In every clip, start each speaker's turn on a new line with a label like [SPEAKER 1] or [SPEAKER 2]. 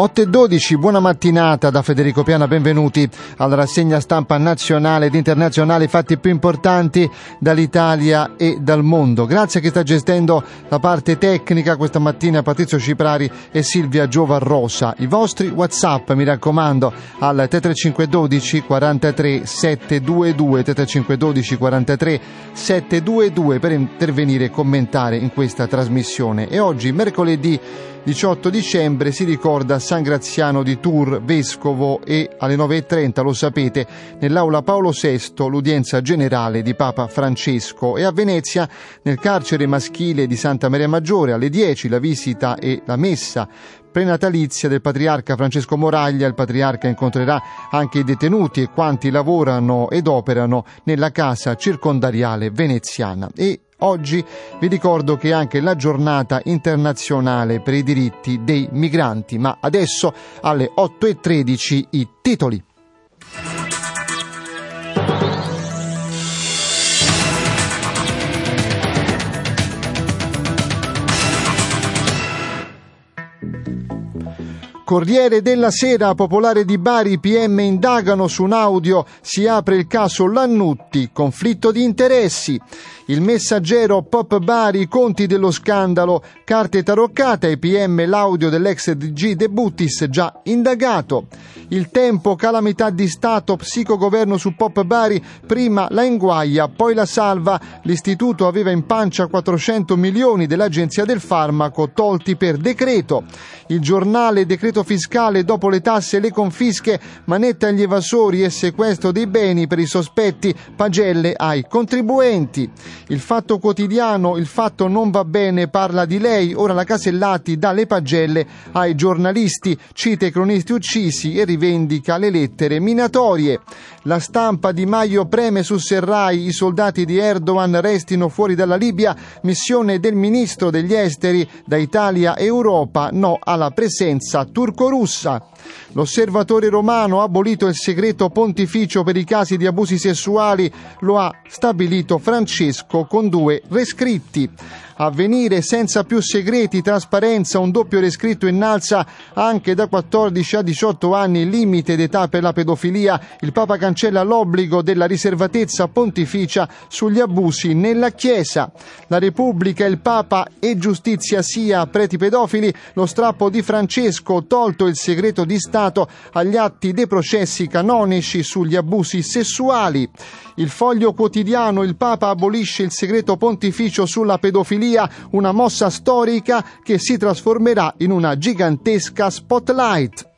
[SPEAKER 1] 8 e 12, buona mattinata da Federico Piana, benvenuti alla rassegna stampa nazionale ed internazionale, fatti più importanti dall'Italia e dal mondo. Grazie a chi sta gestendo la parte tecnica questa mattina Patrizio Ciprari e Silvia Giovarrosa. I vostri WhatsApp, mi raccomando, al 3512 43 722 3512 43 722 per intervenire e commentare in questa trasmissione. E oggi, mercoledì 18 dicembre, si ricorda San Graziano di Tours, vescovo, e alle 9.30, lo sapete, nell'aula Paolo VI l'udienza generale di Papa Francesco e a Venezia, nel carcere maschile di Santa Maria Maggiore, alle 10 la visita e la messa prenatalizia del patriarca Francesco Moraglia. Il patriarca incontrerà anche i detenuti e quanti lavorano ed operano nella casa circondariale veneziana. E Oggi vi ricordo che è anche la giornata internazionale per i diritti dei migranti, ma adesso alle 8.13 i titoli. Corriere della Sera, Popolare di Bari, PM indagano su un audio, si apre il caso Lannutti, conflitto di interessi. Il messaggero Pop Bari, conti dello scandalo, carte taroccate, PM l'audio dell'ex DG De Buttis già indagato. Il tempo, calamità di Stato, psicogoverno su Pop Bari, prima la inguaia, poi la salva. L'istituto aveva in pancia 400 milioni dell'Agenzia del Farmaco tolti per decreto. Il giornale decreto fiscale dopo le tasse e le confische, manetta agli evasori e sequestro dei beni per i sospetti, pagelle ai contribuenti. Il fatto quotidiano, il fatto non va bene, parla di lei, ora la Casellati dà le pagelle ai giornalisti, cita i cronisti uccisi e rivendica le lettere minatorie. La stampa di Maio preme su Serrai, i soldati di Erdogan restino fuori dalla Libia, missione del ministro degli esteri da Italia e Europa, no alla presenza turco-russa. L'osservatore romano ha abolito il segreto pontificio per i casi di abusi sessuali, lo ha stabilito Francesco con due rescritti avvenire senza più segreti, trasparenza, un doppio rescritto innalza anche da 14 a 18 anni il limite d'età per la pedofilia. Il Papa cancella l'obbligo della riservatezza pontificia sugli abusi nella Chiesa. La Repubblica, il Papa e giustizia sia preti pedofili, lo strappo di Francesco, tolto il segreto di Stato agli atti dei processi canonici sugli abusi sessuali. Il foglio quotidiano, il Papa abolisce il segreto pontificio sulla pedofilia, una mossa storica che si trasformerà in una gigantesca spotlight.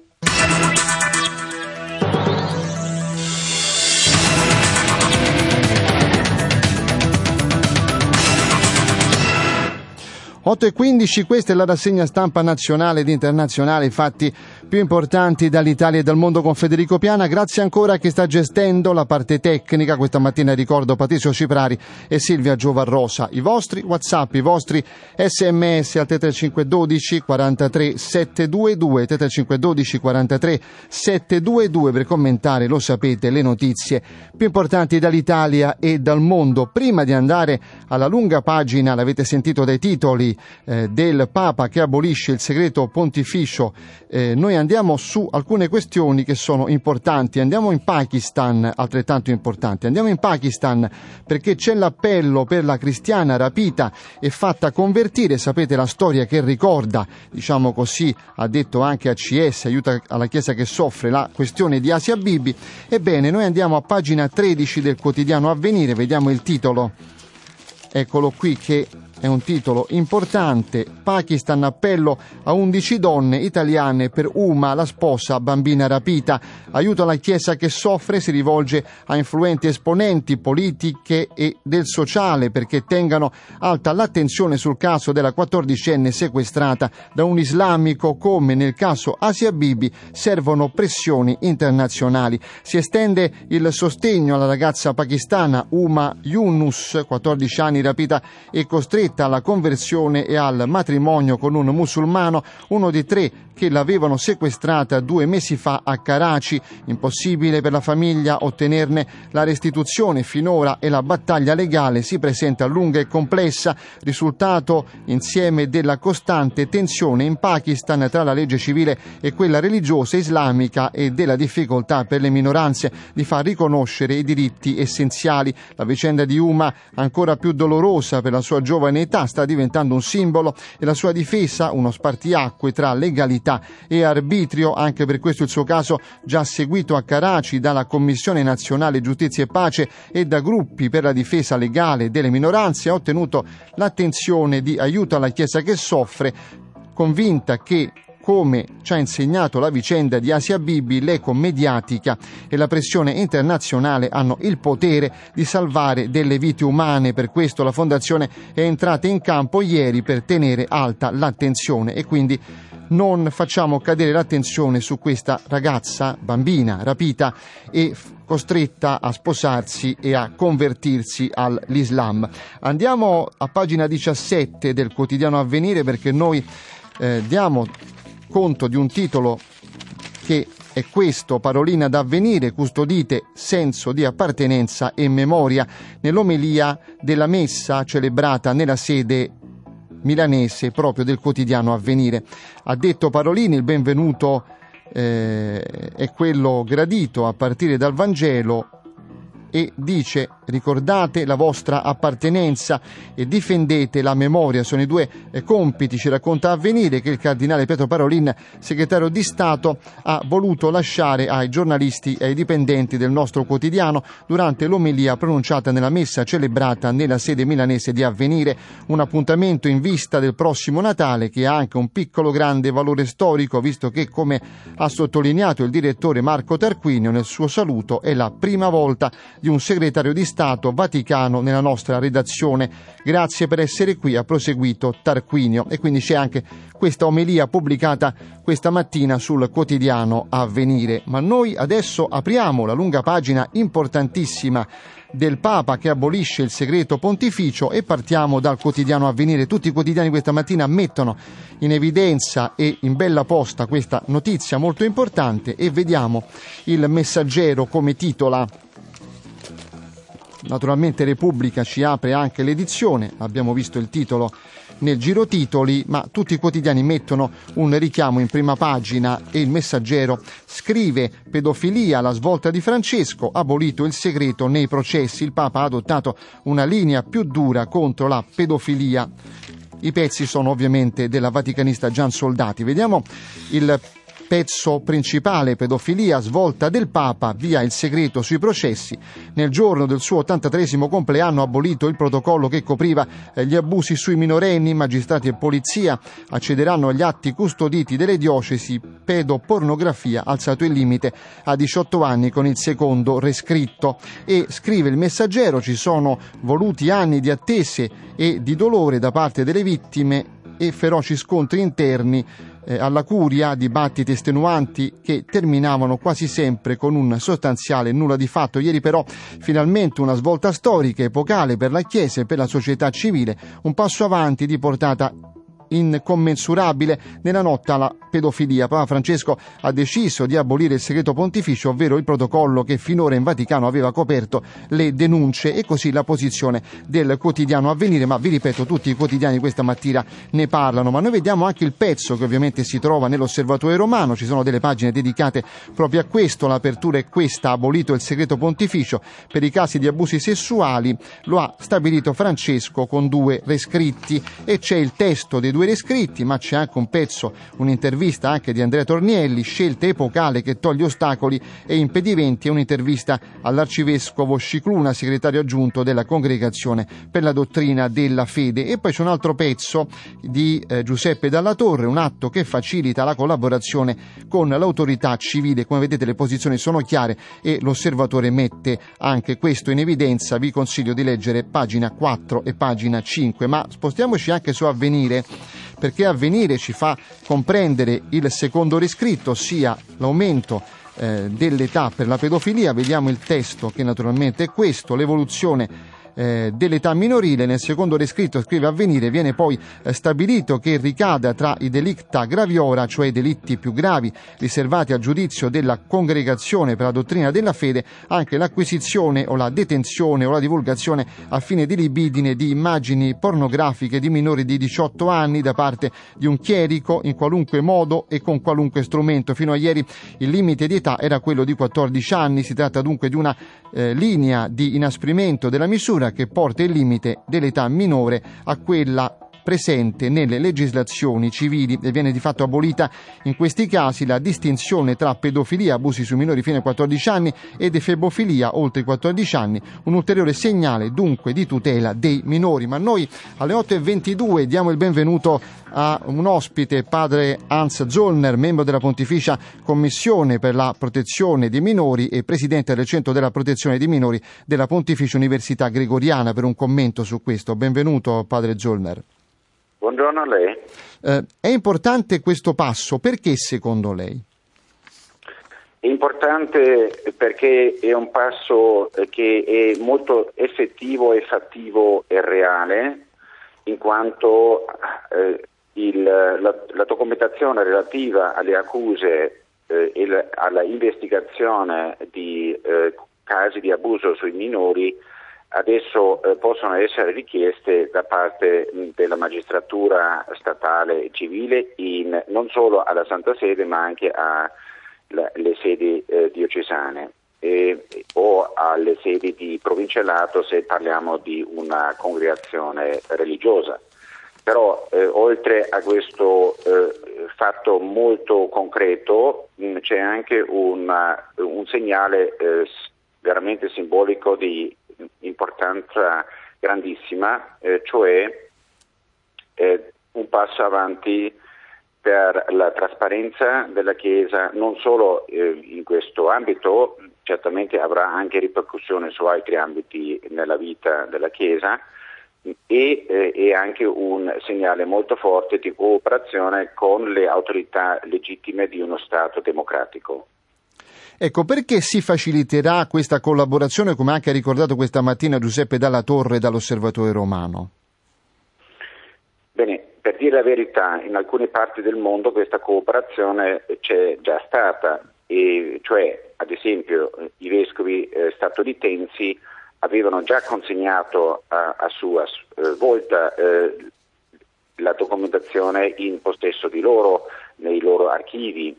[SPEAKER 1] 8 e 15, questa è la rassegna stampa nazionale ed internazionale, i fatti più importanti dall'Italia e dal mondo con Federico Piana. Grazie ancora a chi sta gestendo la parte tecnica. Questa mattina ricordo Patrizio Ciprari e Silvia Giovarrosa. I vostri WhatsApp, i vostri sms al 3512 43 722, 3512 43 722 per commentare, lo sapete, le notizie più importanti dall'Italia e dal mondo. Prima di andare alla lunga pagina, l'avete sentito dai titoli, eh, del Papa che abolisce il segreto pontificio, eh, noi andiamo su alcune questioni che sono importanti. Andiamo in Pakistan, altrettanto importanti. Andiamo in Pakistan perché c'è l'appello per la cristiana rapita e fatta convertire. Sapete la storia che ricorda, diciamo così, ha detto anche a CS, aiuta alla Chiesa che soffre, la questione di Asia Bibi. Ebbene, noi andiamo a pagina 13 del quotidiano Avvenire, vediamo il titolo. Eccolo qui che è un titolo importante. Pakistan appello a 11 donne italiane per Uma, la sposa bambina rapita. Aiuto alla Chiesa che soffre si rivolge a influenti esponenti politiche e del sociale perché tengano alta l'attenzione sul caso della 14enne sequestrata da un islamico come nel caso Asia Bibi servono pressioni internazionali. Si estende il sostegno alla ragazza pakistana Uma Yunus, 14 anni rapita e costretta costretta alla conversione e al matrimonio con un musulmano, uno dei tre che l'avevano sequestrata due mesi fa a Karachi. Impossibile per la famiglia ottenerne la restituzione finora e la battaglia legale si presenta lunga e complessa, risultato insieme della costante tensione in Pakistan tra la legge civile e quella religiosa islamica e della difficoltà per le minoranze di far riconoscere i diritti essenziali. La vicenda di Uma, ancora più dolorosa per la sua giovane età, sta diventando un simbolo e la sua difesa uno spartiacque tra legalità e arbitrio, anche per questo il suo caso già seguito a Karachi dalla Commissione Nazionale Giustizia e Pace e da gruppi per la difesa legale delle minoranze, ha ottenuto l'attenzione di aiuto alla Chiesa che soffre, convinta che come ci ha insegnato la vicenda di Asia Bibi, l'eco mediatica e la pressione internazionale hanno il potere di salvare delle vite umane. Per questo la Fondazione è entrata in campo ieri per tenere alta l'attenzione e quindi non facciamo cadere l'attenzione su questa ragazza, bambina, rapita e costretta a sposarsi e a convertirsi all'Islam. Andiamo a pagina 17 del quotidiano Avvenire perché noi eh, diamo conto di un titolo che è questo, parolina d'avvenire, custodite senso di appartenenza e memoria, nell'omelia della messa celebrata nella sede milanese proprio del quotidiano Avvenire. Ha detto Parolini il benvenuto eh, è quello gradito a partire dal Vangelo e dice ricordate la vostra appartenenza e difendete la memoria. Sono i due eh, compiti, ci racconta Avvenire, che il cardinale Pietro Parolin, segretario di Stato, ha voluto lasciare ai giornalisti e ai dipendenti del nostro quotidiano durante l'omelia pronunciata nella messa celebrata nella sede milanese di Avvenire, un appuntamento in vista del prossimo Natale che ha anche un piccolo grande valore storico, visto che, come ha sottolineato il direttore Marco Tarquinio nel suo saluto, è la prima volta di un segretario di Stato Vaticano nella nostra redazione. Grazie per essere qui, ha proseguito Tarquinio. E quindi c'è anche questa omelia pubblicata questa mattina sul quotidiano Avvenire. Ma noi adesso apriamo la lunga pagina importantissima del Papa che abolisce il segreto pontificio e partiamo dal quotidiano Avvenire. Tutti i quotidiani questa mattina mettono in evidenza e in bella posta questa notizia molto importante e vediamo il messaggero come titola Naturalmente Repubblica ci apre anche l'edizione, abbiamo visto il titolo nel giro titoli, ma tutti i quotidiani mettono un richiamo in prima pagina e il messaggero scrive pedofilia, la svolta di Francesco, abolito il segreto nei processi, il Papa ha adottato una linea più dura contro la pedofilia. I pezzi sono ovviamente della vaticanista Gian Soldati. Vediamo il pezzo principale, pedofilia, svolta del Papa, via il segreto sui processi. Nel giorno del suo 83 compleanno ha abolito il protocollo che copriva eh, gli abusi sui minorenni, magistrati e polizia accederanno agli atti custoditi delle diocesi, pedopornografia, alzato il limite a 18 anni con il secondo rescritto. E scrive il messaggero, ci sono voluti anni di attese e di dolore da parte delle vittime e feroci scontri interni eh, alla curia, dibattiti estenuanti che terminavano quasi sempre con un sostanziale nulla di fatto. Ieri però finalmente una svolta storica, epocale per la Chiesa e per la società civile, un passo avanti di portata incommensurabile nella notte alla pedofilia. Papa Francesco ha deciso di abolire il segreto pontificio, ovvero il protocollo che finora in Vaticano aveva coperto le denunce e così la posizione del quotidiano Avvenire, ma vi ripeto, tutti i quotidiani questa mattina ne parlano, ma noi vediamo anche il pezzo che ovviamente si trova nell'Osservatore Romano, ci sono delle pagine dedicate proprio a questo, l'apertura è questa, abolito il segreto pontificio per i casi di abusi sessuali, lo ha stabilito Francesco con due rescritti. E c'è il testo dei due rescritti, ma c'è anche un pezzo, un'intervista un'intervista anche di Andrea Tornielli, scelta epocale che toglie ostacoli e impedimenti e un'intervista all'arcivescovo Scicluna, segretario aggiunto della Congregazione per la dottrina della fede. E poi c'è un altro pezzo di eh, Giuseppe Dalla Torre, un atto che facilita la collaborazione con l'autorità civile. Come vedete le posizioni sono chiare e l'osservatore mette anche questo in evidenza. Vi consiglio di leggere pagina 4 e pagina 5, ma spostiamoci anche su Avvenire perché Avvenire ci fa comprendere il secondo riscritto, ossia l'aumento eh, dell'età per la pedofilia. Vediamo il testo che naturalmente è questo, l'evoluzione eh, dell'età minorile. Nel secondo descritto, scrive Avvenire, viene poi eh, stabilito che ricada tra i delicta graviora, cioè i delitti più gravi riservati al giudizio della congregazione per la dottrina della fede, anche l'acquisizione o la detenzione o la divulgazione a fine di libidine di immagini pornografiche di minori di 18 anni da parte di un chierico in qualunque modo e con qualunque strumento. Fino a ieri il limite di età era quello di 14 anni, si tratta dunque di una eh, linea di inasprimento della misura che porta il limite dell'età minore a quella presente nelle legislazioni civili e viene di fatto abolita in questi casi la distinzione tra pedofilia, abusi sui minori fino ai 14 anni ed efebofilia oltre i 14 anni, un ulteriore segnale dunque di tutela dei minori. Ma noi alle 8.22 diamo il benvenuto a un ospite, padre Hans Zollner, membro della Pontificia Commissione per la protezione dei minori e presidente del Centro della protezione dei minori della Pontificia Università Gregoriana per un commento su questo. Benvenuto padre Zollner.
[SPEAKER 2] Buongiorno a lei.
[SPEAKER 1] Eh, è importante questo passo, perché secondo lei?
[SPEAKER 2] È importante perché è un passo che è molto effettivo e fattivo e reale, in quanto eh, il, la, la, documentazione relativa alle accuse eh, e alla investigazione di eh, casi di abuso sui minori adesso eh, possono essere richieste da parte mh, della magistratura statale e civile in, non solo alla Santa Sede ma anche alle sedi eh, diocesane eh, o alle sedi di provincialato se parliamo di una congregazione religiosa. Però eh, oltre a questo eh, fatto molto concreto mh, c'è anche una, un segnale eh, veramente simbolico di importanza grandissima, eh, cioè eh, un passo avanti per la trasparenza della Chiesa non solo eh, in questo ambito, certamente avrà anche ripercussioni su altri ambiti nella vita della Chiesa e eh, anche un segnale molto forte di cooperazione con le autorità legittime di uno Stato democratico.
[SPEAKER 1] Ecco, perché si faciliterà questa collaborazione, come anche ha ricordato questa mattina Giuseppe Dalla Torre dall'Osservatore Romano?
[SPEAKER 2] Bene, per dire la verità, in alcune parti del mondo questa cooperazione c'è già stata, cioè ad esempio i vescovi eh, statunitensi avevano già consegnato a, a sua eh, volta eh, la documentazione in possesso di loro nei loro archivi.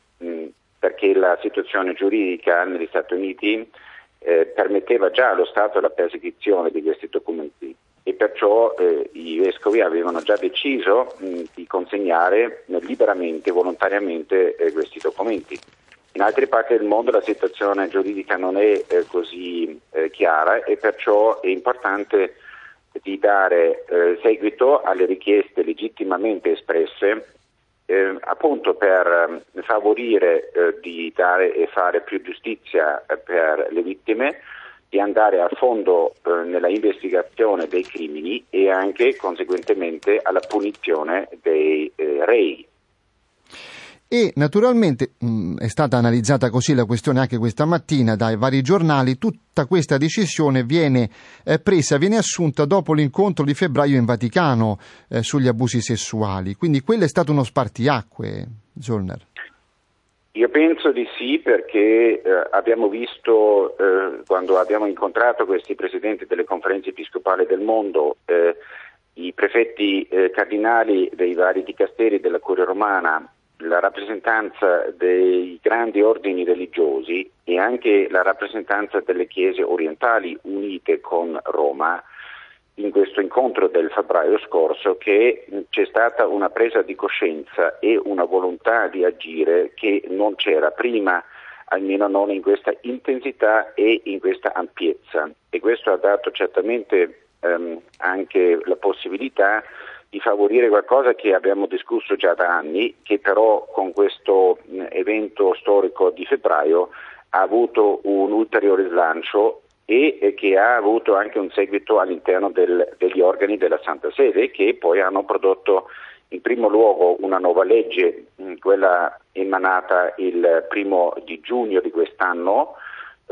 [SPEAKER 2] Perché la situazione giuridica negli Stati Uniti eh, permetteva già allo Stato la persecuzione di questi documenti e perciò eh, i vescovi avevano già deciso mh, di consegnare eh, liberamente, volontariamente eh, questi documenti. In altre parti del mondo la situazione giuridica non è eh, così eh, chiara e perciò è importante di dare seguito alle richieste legittimamente espresse eh, appunto per eh, favorire eh, di dare e fare più giustizia eh, per le vittime, di andare a fondo eh, nella investigazione dei crimini e anche conseguentemente alla punizione dei eh, rei
[SPEAKER 1] e naturalmente mh, mm, è stata analizzata così la questione anche questa mattina dai vari giornali, tutta questa decisione viene eh, presa, viene assunta dopo l'incontro di febbraio in Vaticano eh, sugli abusi sessuali, quindi quello è stato uno spartiacque, Zollner.
[SPEAKER 2] Io penso di sì perché eh, abbiamo visto eh, quando abbiamo incontrato questi presidenti delle conferenze episcopali del mondo eh, i prefetti eh, cardinali dei vari dicasteri della Curia Romana la rappresentanza dei grandi ordini religiosi e anche la rappresentanza delle chiese orientali unite con Roma in questo incontro del febbraio scorso che c'è stata una presa di coscienza e una volontà di agire che non c'era prima, almeno non in questa intensità e in questa ampiezza. E questo ha dato certamente ehm, anche la possibilità di favorire qualcosa che abbiamo discusso già da anni, che però con questo evento storico di febbraio ha avuto un ulteriore slancio e che ha avuto anche un seguito all'interno del, degli organi della Santa Sede che poi hanno prodotto in primo luogo una nuova legge, quella emanata il primo di giugno di quest'anno,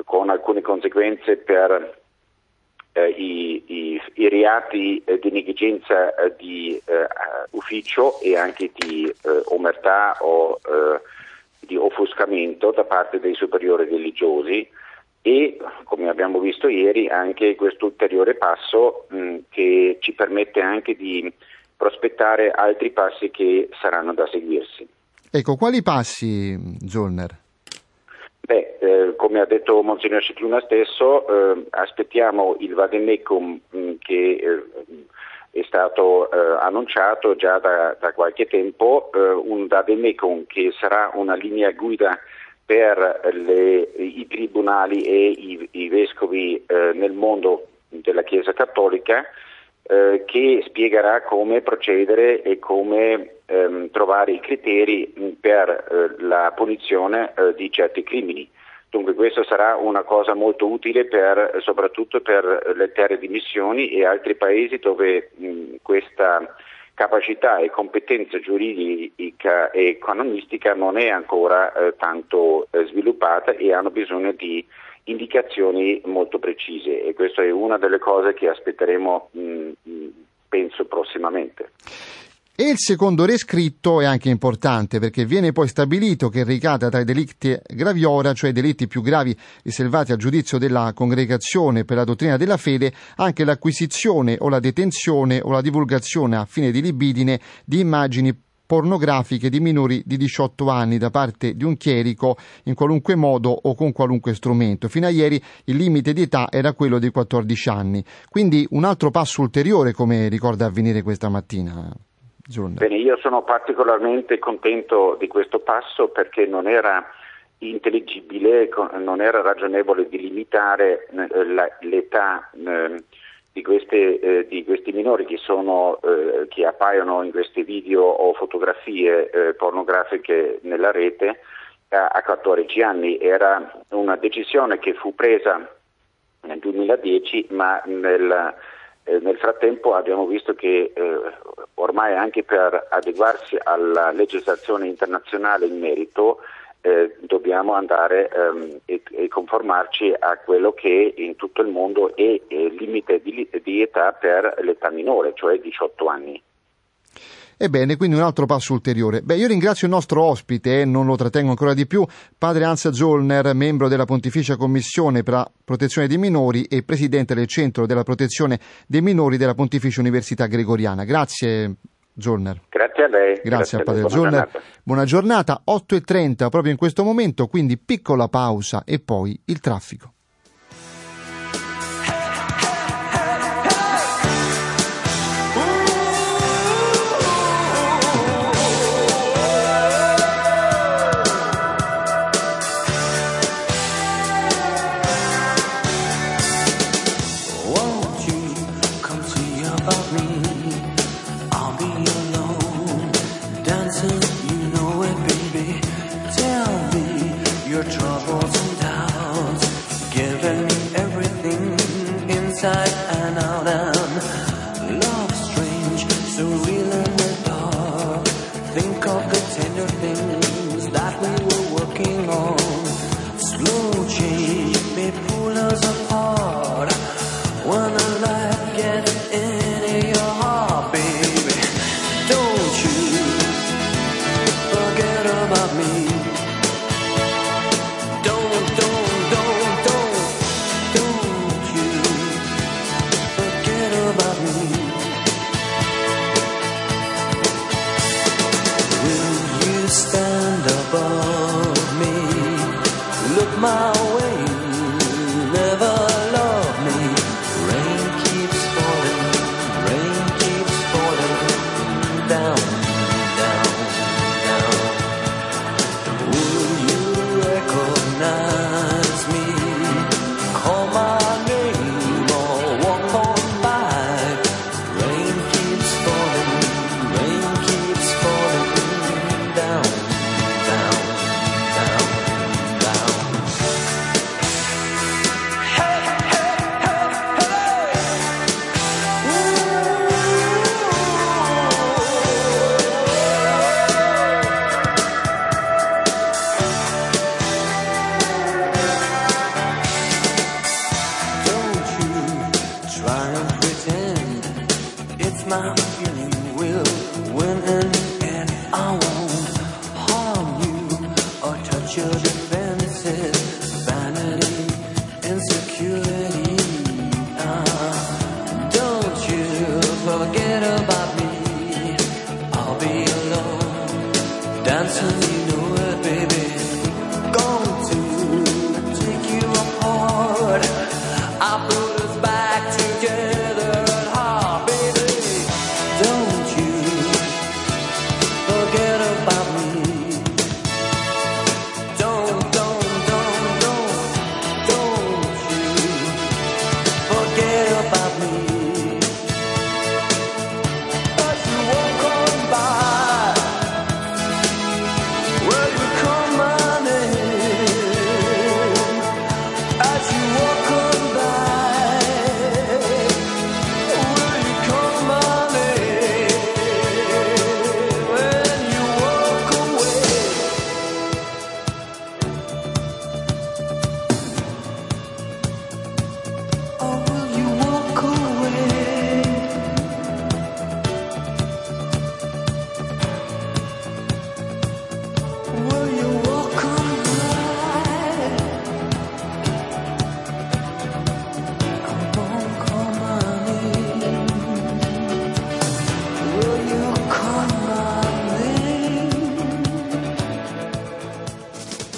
[SPEAKER 2] con alcune conseguenze per i, i, i, reati eh, di negligenza eh, di eh, ufficio e anche di eh, omertà o eh, di offuscamento da parte dei superiori religiosi e, come abbiamo visto ieri, anche questo ulteriore passo mh, che ci permette anche di prospettare altri passi che saranno da seguirsi.
[SPEAKER 1] Ecco, quali passi, Zollner?
[SPEAKER 2] Beh, eh, come ha detto Monsignor Cicluna stesso, eh, aspettiamo il Vademecum mh, che eh, è stato eh, annunciato già da, da qualche tempo, eh, un Vademecum che sarà una linea guida per le, i tribunali e i, i vescovi eh, nel mondo della Chiesa Cattolica eh, che spiegherà come procedere e come ehm, trovare i criteri per eh, la punizione eh, di certi crimini. Dunque questo sarà una cosa molto utile per, soprattutto per le terre di missioni e altri paesi dove mh, questa capacità e competenza giuridica e economistica non è ancora eh, tanto eh, sviluppata e hanno bisogno di indicazioni molto precise e questa è una delle cose che aspetteremo mh, mm, penso prossimamente.
[SPEAKER 1] E il secondo rescritto è anche importante perché viene poi stabilito che ricada tra i delitti graviora, cioè i delitti più gravi riservati al giudizio della congregazione per la dottrina della fede, anche l'acquisizione o la detenzione o la divulgazione a fine di libidine di immagini pornografiche di minori di 18 anni da parte di un chierico in qualunque modo o con qualunque strumento. Fino a ieri il limite di età era quello di 14 anni. Quindi un altro passo ulteriore, come ricorda avvenire questa mattina.
[SPEAKER 2] Bene, io sono particolarmente contento di questo passo perché non era intelligibile, non era ragionevole di limitare eh, l'età eh, di, queste, eh, di, questi minori che, sono, che, appaiono in questi video o fotografie pornografiche nella rete a 14 anni. Era una decisione che fu presa nel 2010 ma nel eh, nel frattempo abbiamo visto che eh, ormai anche per adeguarsi alla legislazione internazionale in merito eh, dobbiamo andare ehm, e, e, conformarci a quello che in tutto il mondo è il limite di, di età per l'età minore, cioè 18 anni.
[SPEAKER 1] Ebbene, quindi un altro passo ulteriore. Beh, io ringrazio il nostro ospite, e eh, non lo trattengo ancora di più, padre Hans Zollner, membro della Pontificia Commissione per la protezione dei minori e presidente del Centro della protezione dei minori della Pontificia Università Gregoriana. Grazie. Zollner.
[SPEAKER 2] Grazie a lei.
[SPEAKER 1] Grazie, Grazie a padre Buona Zollner. Giornata. Buona giornata, 8.30 proprio in questo momento, quindi piccola pausa e poi il traffico.
[SPEAKER 3] walking on, slow change, people
[SPEAKER 4] are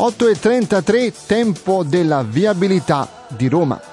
[SPEAKER 4] 8.33 tempo della viabilità di Roma.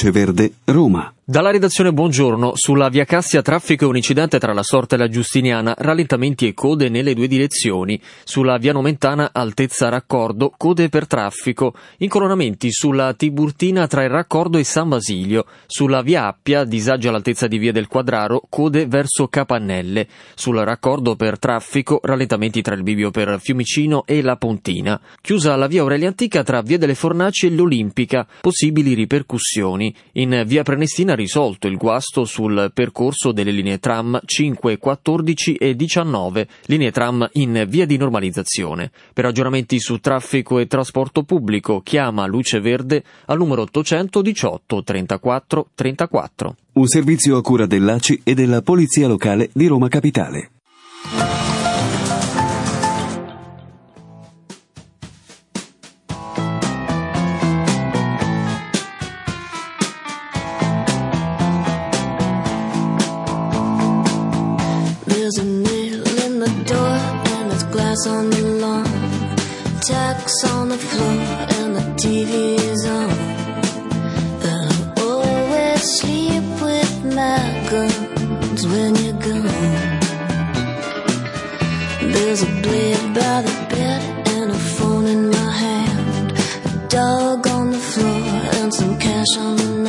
[SPEAKER 5] Luce Verde, Roma.
[SPEAKER 6] Dalla redazione buongiorno, sulla via Cassia traffico e un incidente tra la Sorte e la Giustiniana, rallentamenti e code nelle due direzioni. Sulla via Nomentana altezza raccordo, code per traffico. Incoronamenti sulla Tiburtina tra il raccordo e San Basilio. Sulla via Appia, disagio all'altezza di via del Quadraro, code verso Capannelle. Sul raccordo per traffico, rallentamenti tra il bivio per Fiumicino e la Pontina. Chiusa la via Aurelia Antica tra via delle Fornaci e l'Olimpica, possibili ripercussioni. In via Prenestina risolto il guasto sul percorso delle linee tram 5, 14 e 19, linee tram in via di normalizzazione. Per aggiornamenti su traffico e trasporto pubblico chiama Luce Verde al numero 818 34 34.
[SPEAKER 5] Un servizio a cura dell'ACI e della Polizia Locale di Roma Capitale.
[SPEAKER 7] On the lawn, tacks on the floor, and the TV is on. But I always sleep with my guns when you're gone. There's a blade by the bed and a phone in my hand, a dog on the floor, and some cash on the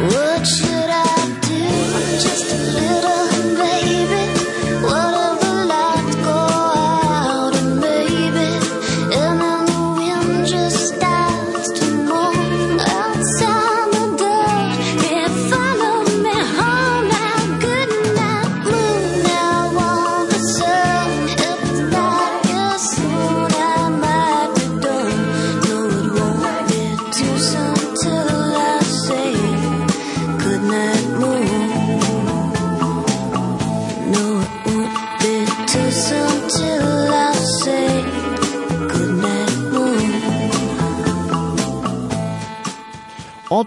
[SPEAKER 7] Would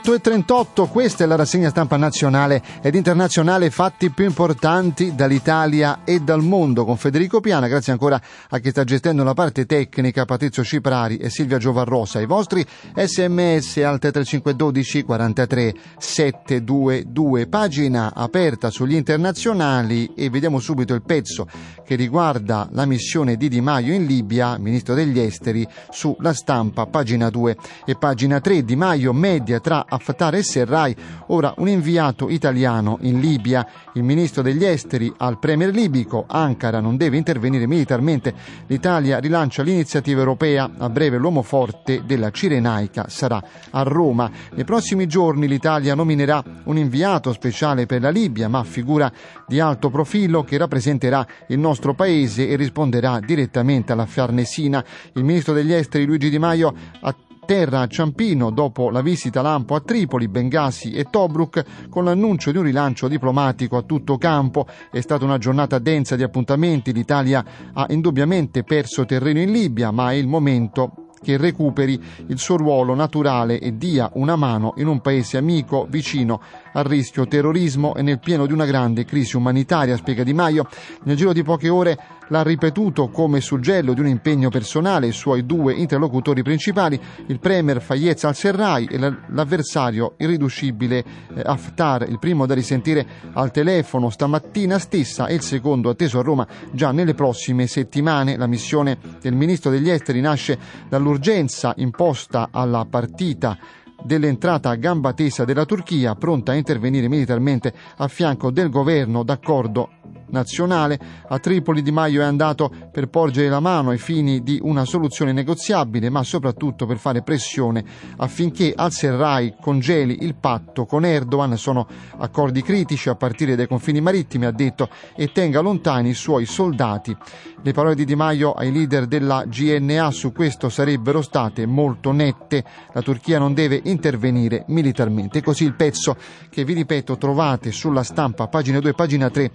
[SPEAKER 1] 8 e 38, questa è la rassegna stampa nazionale ed internazionale fatti più importanti dall'Italia e dal mondo con Federico Piana, grazie ancora a chi sta gestendo la parte tecnica, Patrizio Ciprari e Silvia Giovarrosa. I vostri sms al 3512 43 722, pagina aperta sugli internazionali e vediamo subito il pezzo che riguarda la missione di Di Maio in Libia, ministro degli esteri, sulla stampa, pagina 2 e pagina 3. Di Maio media tra Haftar e Serrai, ora un inviato italiano in Libia, il ministro degli esteri al premier libico, Ankara non deve intervenire militarmente, l'Italia rilancia l'iniziativa europea, a breve l'uomo forte della Cirenaica sarà a Roma. Nei prossimi giorni l'Italia nominerà un inviato speciale per la Libia, ma figura di alto profilo che rappresenterà il nostro paese e risponderà direttamente alla Farnesina. Il ministro degli esteri Luigi Di Maio ha terra a Ciampino dopo la visita lampo a Tripoli, Bengasi e Tobruk con l'annuncio di un rilancio diplomatico a tutto campo. È stata una giornata densa di appuntamenti, l'Italia ha indubbiamente perso terreno in Libia, ma è il momento che recuperi il suo ruolo naturale e dia una mano in un paese amico vicino al rischio terrorismo e nel pieno di una grande crisi umanitaria, spiega Di Maio. Nel giro di poche ore l'ha ripetuto come suggello di un impegno personale i suoi due interlocutori principali, il premier Fayez al-Serraj e l'avversario irriducibile eh, Haftar, il primo da risentire al telefono stamattina stessa e il secondo atteso a Roma già nelle prossime settimane. La missione del ministro degli esteri nasce dall'urgenza imposta alla partita dell'entrata a gamba tesa della Turchia, pronta a intervenire militarmente a fianco del governo d'accordo nazionale. A Tripoli Di Maio è andato per porgere la mano ai fini di una soluzione negoziabile, ma soprattutto per fare pressione affinché al-Serraj congeli il patto con Erdogan. Sono accordi critici a partire dai confini marittimi, ha detto, e tenga lontani i suoi soldati. Le parole di Di Maio ai leader della GNA su questo sarebbero state molto nette. La Turchia non deve intervenire militarmente. Così il pezzo che vi ripeto trovate sulla stampa, pagina 2 pagina 3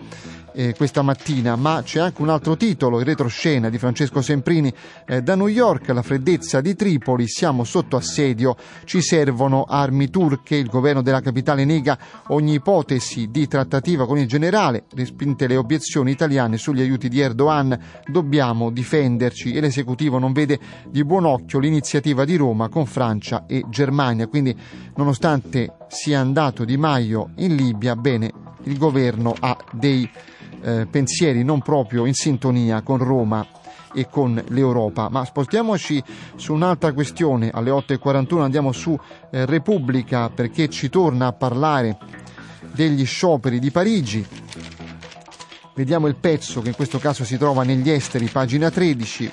[SPEAKER 1] eh, questa mattina, ma c'è anche un altro titolo, il retroscena di Francesco Semprini, eh, da New York, la freddezza di Tripoli, siamo sotto assedio, ci servono armi turche, il governo della capitale nega ogni ipotesi di trattativa con il generale, respinte le obiezioni italiane sugli aiuti di Erdogan, dobbiamo difenderci e l'esecutivo non vede di buon occhio l'iniziativa di Roma con Francia e Germania, quindi nonostante sia andato Di Maio in Libia, bene, il governo ha dei eh, pensieri non proprio in sintonia con Roma e con l'Europa. Ma spostiamoci su un'altra questione. Alle 8.41 andiamo su eh, Repubblica perché ci torna a parlare degli scioperi di Parigi. Vediamo il pezzo che in questo caso si trova negli esteri, pagina 13.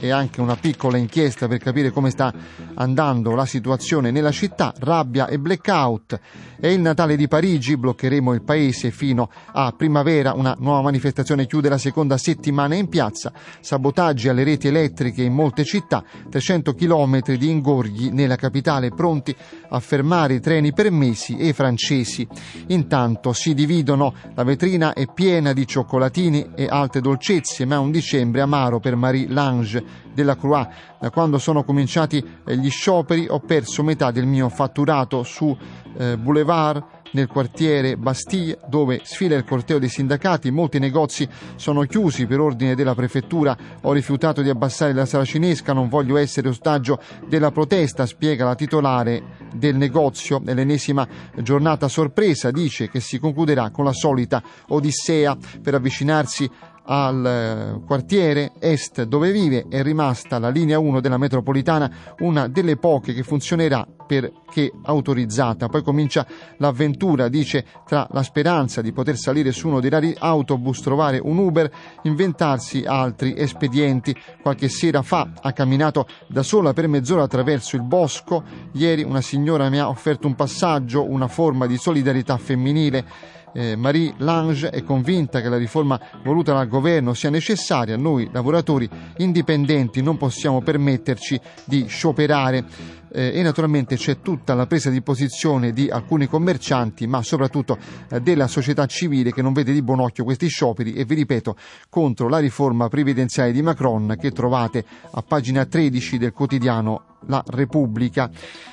[SPEAKER 1] E anche una piccola inchiesta per capire come sta andando la situazione nella città, rabbia e blackout. È il Natale di Parigi, bloccheremo il paese fino a primavera, una nuova manifestazione chiude la seconda settimana in piazza, sabotaggi alle reti elettriche in molte città, 300 km di ingorghi nella capitale pronti a fermare i treni per mesi e i francesi. Intanto si dividono, la vetrina è piena di cioccolatini e altre dolcezze, ma è un dicembre amaro per Marie Lange della Croix. Da quando sono cominciati gli scioperi ho perso metà del mio fatturato su eh, Boulevard nel quartiere Bastille dove sfila il corteo dei sindacati, molti negozi sono chiusi per ordine della prefettura, ho rifiutato di abbassare la saracinesca, non voglio essere ostaggio della protesta, spiega la titolare del negozio, nell'ennesima giornata sorpresa dice che si concluderà con la solita odissea. Per avvicinarsi al eh, quartiere est dove vive è rimasta la linea 1 della metropolitana, una delle poche che funzionerà perché autorizzata. Poi comincia l'avventura, dice, tra la speranza di poter salire su uno dei rari autobus, trovare un Uber, inventarsi altri espedienti. Qualche sera fa ha camminato da sola per mezz'ora attraverso il bosco. Ieri una signora mi ha offerto un passaggio, una forma di solidarietà femminile eh, Marie Lange è convinta che la riforma voluta dal governo sia necessaria. Noi, lavoratori indipendenti, non possiamo permetterci di scioperare. Eh, e naturalmente c'è tutta la presa di posizione di alcuni commercianti, ma soprattutto eh, della società civile che non vede di buon occhio questi scioperi e vi ripeto contro la riforma previdenziale di Macron che trovate a pagina 13 del quotidiano La Repubblica.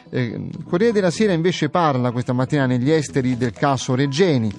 [SPEAKER 1] Eh, Corriere della Sera invece parla questa mattina negli esteri del caso Regeni.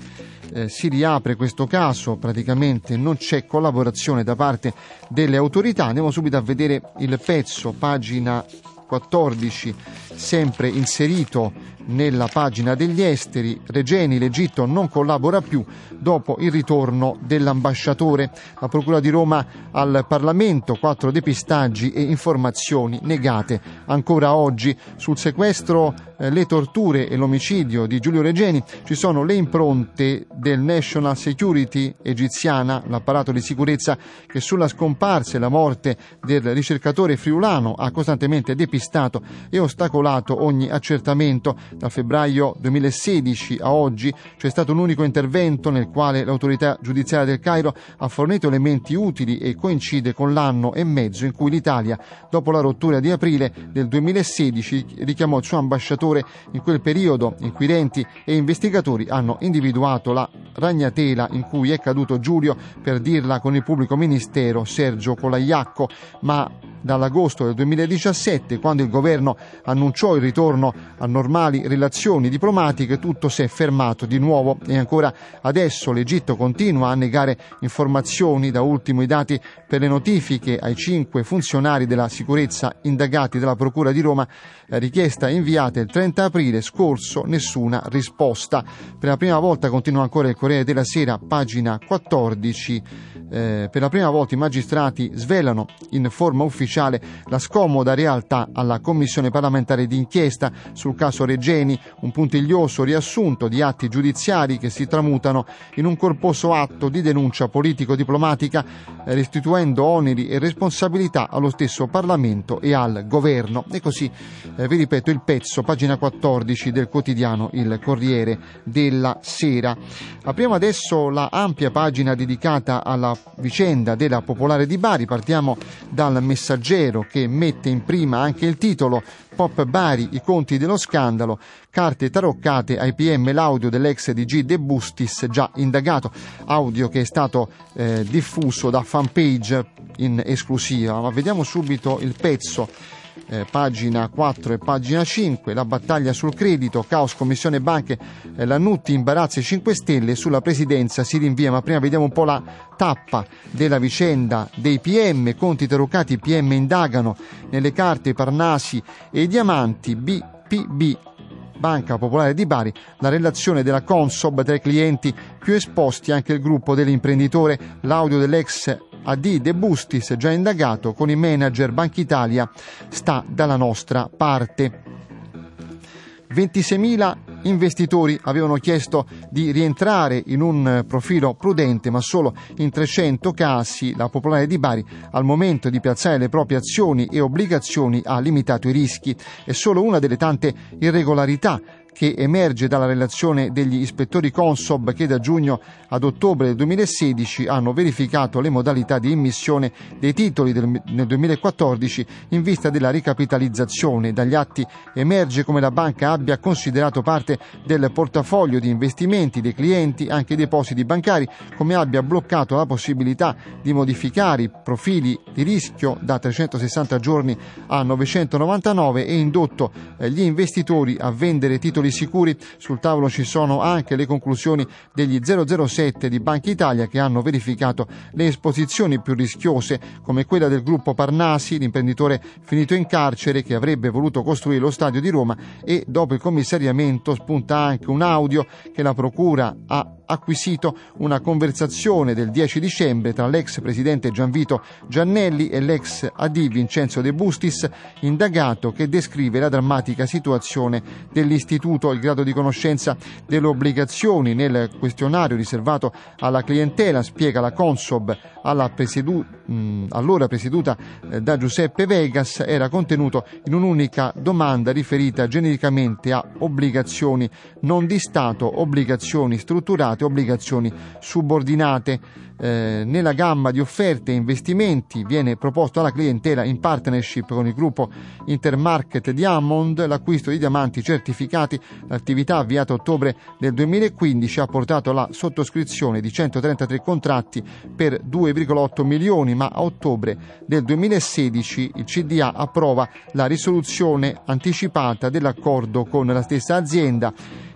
[SPEAKER 1] Eh, si riapre questo caso, praticamente non c'è collaborazione da parte delle autorità. Andiamo subito a vedere il pezzo, pagina 14, sempre inserito nella pagina degli esteri. Regeni, l'Egitto non collabora più dopo il ritorno dell'ambasciatore. La Procura di Roma al Parlamento, quattro depistaggi e informazioni negate. Ancora oggi sul sequestro, eh, le torture e l'omicidio di Giulio Regeni ci sono le impronte del National Security egiziana, l'apparato di sicurezza che sulla scomparsa e la morte del ricercatore friulano ha costantemente depistato e ostacolato ogni accertamento. Dal febbraio 2016 a oggi c'è stato un unico intervento nel quale l'autorità giudiziaria del Cairo ha fornito elementi utili e coincide con l'anno e mezzo in cui l'Italia, dopo la rottura di aprile del 2016, richiamò il suo ambasciatore. In quel periodo inquirenti e investigatori hanno individuato la ragnatela in cui è caduto Giulio, per dirla con il pubblico ministero Sergio Colaiacco, ma dall'agosto del 2017, quando il governo annunciò il ritorno a normali relazioni diplomatiche, tutto si è fermato di nuovo e ancora adesso l'Egitto continua a negare informazioni, da ultimo i dati per le notifiche ai cinque funzionari della sicurezza indagati dalla Procura di Roma, richiesta inviata il 30 aprile scorso, nessuna risposta. Per la prima volta, continua ancora il Corriere della Sera, pagina 14, eh, per la prima volta i magistrati svelano in forma ufficiale la scomoda realtà alla Commissione parlamentare d'inchiesta sul caso Regeni, un puntiglioso riassunto di atti giudiziari che si tramutano in un corposo atto di denuncia politico-diplomatica, eh, restituendo oneri e responsabilità allo stesso Parlamento e al Governo. E così, eh, vi ripeto, il pezzo, pagina 14 del quotidiano Il Corriere della Sera. Apriamo adesso la ampia pagina dedicata alla vicenda della Popolare di Bari. Partiamo dal messaggero che mette in prima anche il titolo. Pop Bari, i conti dello scandalo, carte taroccate ai PM l'audio dell'ex DG De Bustis già indagato, audio che è stato eh, diffuso da fanpage in esclusiva. Ma vediamo subito il pezzo eh, pagina 4 e pagina 5, la battaglia sul credito, caos commissione banche, eh, Lannutti imbarazzi 5 Stelle, sulla presidenza si rinvia, ma prima vediamo un po' la tappa della vicenda dei PM, conti taroccati, PM indagano nelle carte Parnasi e Diamanti, BPB Banca Popolare di Bari, la relazione della Consob tra i clienti più esposti anche il gruppo dell'imprenditore, l'audio dell'ex AD De Bustis già indagato con i manager Banca Italia sta dalla nostra parte. 26.000 investitori avevano chiesto di rientrare in un profilo prudente, ma solo in 300 casi la Popolare di Bari al momento di piazzare le proprie azioni e obbligazioni ha limitato i rischi. È solo una delle tante irregolarità che emerge dalla relazione degli ispettori Consob che da giugno ad ottobre del 2016 hanno verificato le modalità di emissione dei titoli del, nel 2014 in vista della ricapitalizzazione. Dagli atti emerge come la banca abbia considerato parte del portafoglio di investimenti dei clienti anche i depositi bancari, come abbia bloccato la possibilità di modificare i profili di rischio da 360 giorni a 999 e indotto eh, gli investitori a vendere titoli titoli sicuri. Sul tavolo ci sono anche le conclusioni degli 007 di Banca Italia che hanno verificato le esposizioni più rischiose come quella del gruppo Parnasi, l'imprenditore finito in carcere che avrebbe voluto costruire lo stadio di Roma e dopo il commissariamento spunta anche un audio che la procura ha acquisito una conversazione del 10 dicembre tra l'ex presidente Gianvito Giannelli e l'ex AD Vincenzo De Bustis, indagato che descrive la drammatica situazione dell'istituto, il grado di conoscenza delle obbligazioni nel questionario riservato alla clientela, spiega la Consob alla mh, allora presieduta eh, da Giuseppe Vegas, era contenuto in un'unica domanda riferita genericamente a obbligazioni non di Stato, obbligazioni strutturate state obbligazioni subordinate. Eh, nella gamma di offerte e investimenti viene proposto alla clientela in partnership con il gruppo Intermarket Diamond l'acquisto di diamanti certificati. L'attività avviata a ottobre del 2015 ha portato alla sottoscrizione di 133 contratti per 2,8 milioni, ma a ottobre del 2016 il CDA approva la risoluzione anticipata dell'accordo con la stessa azienda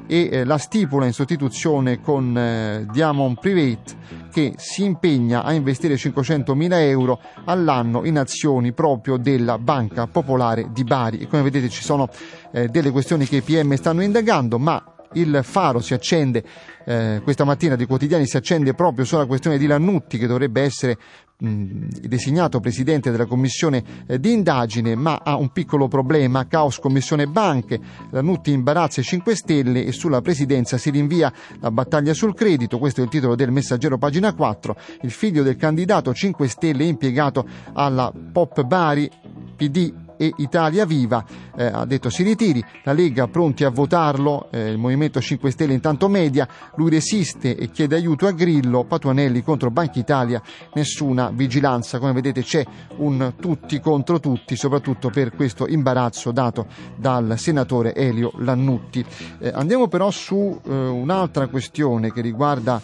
[SPEAKER 1] e eh, la stipula in sostituzione con eh, Diamond Private che si impegna a investire 500.000 euro all'anno in azioni proprio della Banca Popolare di Bari. E come vedete ci sono eh, delle questioni che i PM stanno indagando ma il faro si accende eh, questa mattina dei quotidiani si accende proprio sulla questione di Lannutti che dovrebbe essere designato presidente della commissione eh, di indagine, ma ha un piccolo problema, caos commissione banche, Lannutti imbarazza i 5 Stelle e sulla presidenza si rinvia la battaglia sul credito, questo è il titolo del messaggero pagina 4, il figlio del candidato 5 Stelle impiegato alla Pop Bari PD e Italia Viva eh, ha detto si ritiri, la Lega pronti a votarlo, eh, il Movimento 5 Stelle intanto media, lui resiste e chiede aiuto a Grillo, Patuanelli contro Banca Italia, nessuna vigilanza, come vedete c'è un tutti contro tutti, soprattutto per questo imbarazzo dato dal senatore Elio Lannutti. Eh, andiamo però su eh, un'altra questione che riguarda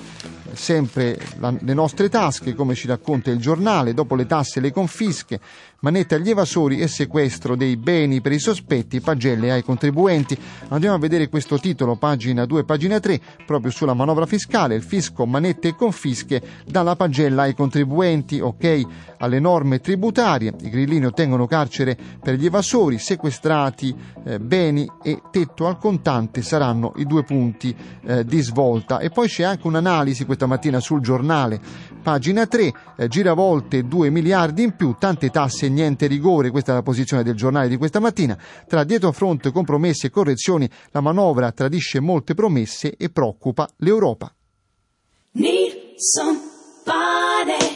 [SPEAKER 1] sempre la, le nostre tasche, come ci racconta il giornale, dopo le tasse e le confische, manette agli evasori e sequestro dei beni per i sospetti, pagelle ai contribuenti. Andiamo a vedere questo titolo, pagina 2, pagina 3, proprio sulla manovra fiscale, il fisco, manette e confische dalla pagella ai contribuenti, ok alle norme tributarie, i grillini ottengono carcere per gli evasori, sequestrati eh, beni e tetto al contante saranno i due punti eh, di svolta. E poi c'è anche un'analisi questa mattina sul giornale, pagina 3, eh, giravolte 2 miliardi in più, tante tasse e niente rigore, questa è la posizione del giornale di questa mattina, tra dietro front compromessi e correzioni la manovra tradisce molte promesse e preoccupa l'Europa.
[SPEAKER 8] Need. Somebody.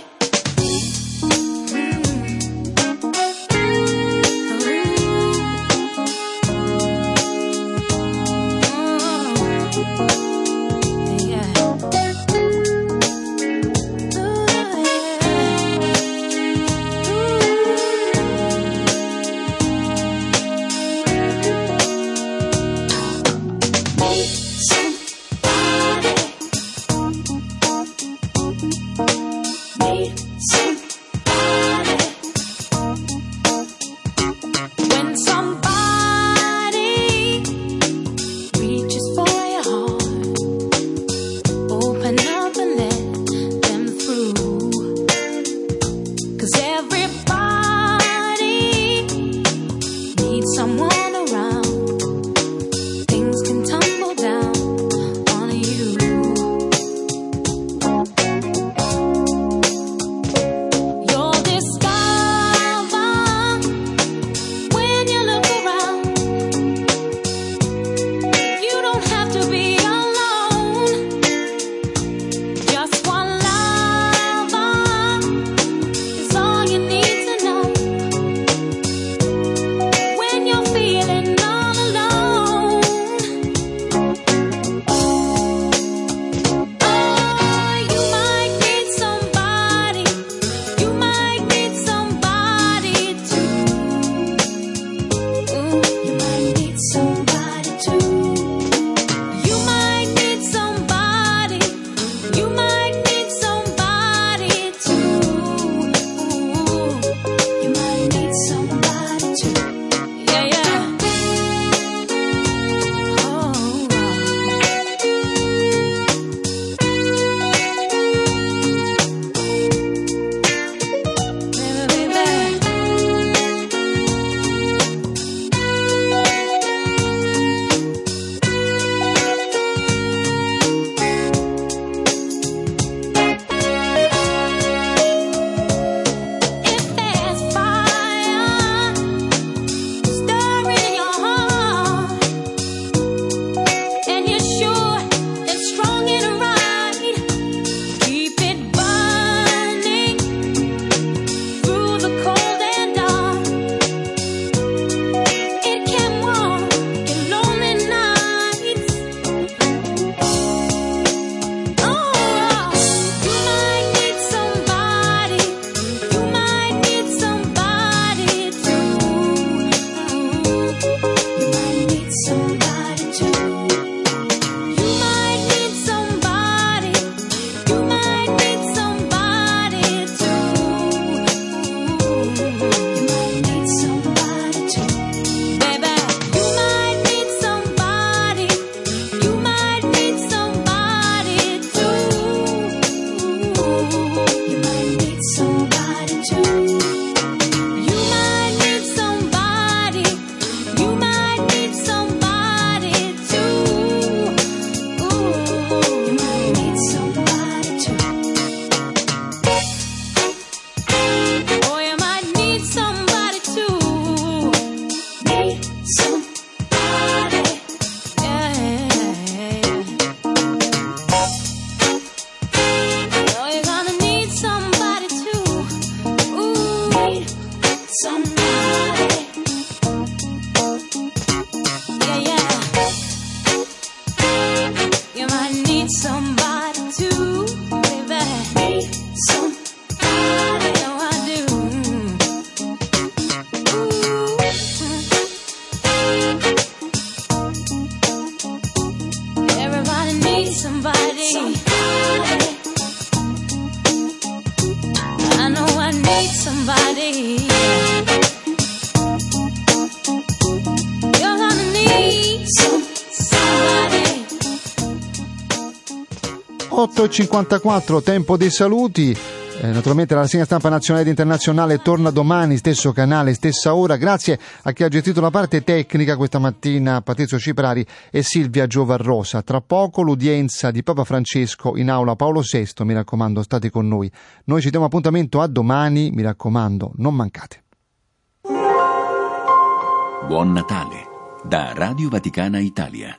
[SPEAKER 1] 8.54, tempo dei saluti. Eh, naturalmente la rassegna stampa nazionale ed internazionale torna domani, stesso canale, stessa ora. Grazie a chi ha gestito la parte tecnica questa mattina, Patrizio Ciprari e Silvia Giovarrosa. Tra poco l'udienza di Papa Francesco in aula Paolo VI, mi raccomando, state con noi. Noi ci diamo appuntamento a domani, mi raccomando, non mancate.
[SPEAKER 9] Buon Natale da Radio Vaticana Italia.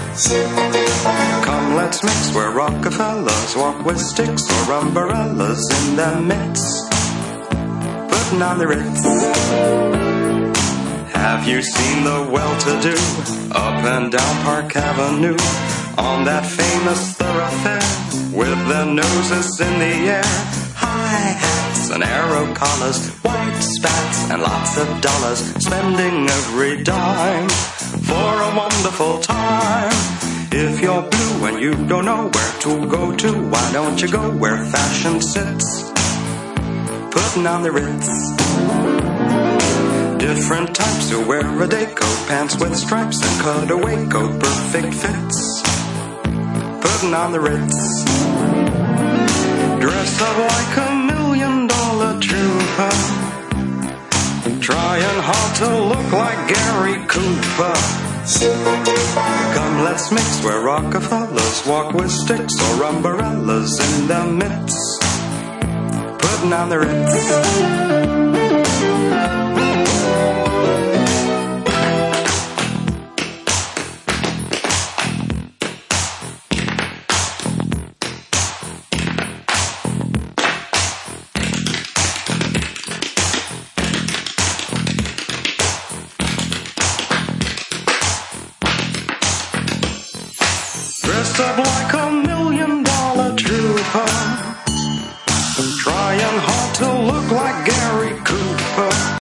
[SPEAKER 10] Come, let's mix where Rockefellers walk with sticks or umbrellas in their midst. Putting on the Ritz. Have you seen the well-to-do up and down Park Avenue on that famous thoroughfare with their noses in the air? High hats and arrow collars, white spats and lots of dollars, spending every dime for a wonderful time. If you're blue and you don't know where to go to, why don't you go where fashion sits? Putting on the Ritz. Different types who wear a day coat, pants with stripes and cutaway coat, perfect fits. Putting on the Ritz. Dressed up like a million dollar trooper. Trying hard to look like Gary Cooper. Come, let's mix where Rockefellers walk with sticks or umbrellas in their midst. Putting on the Ritz.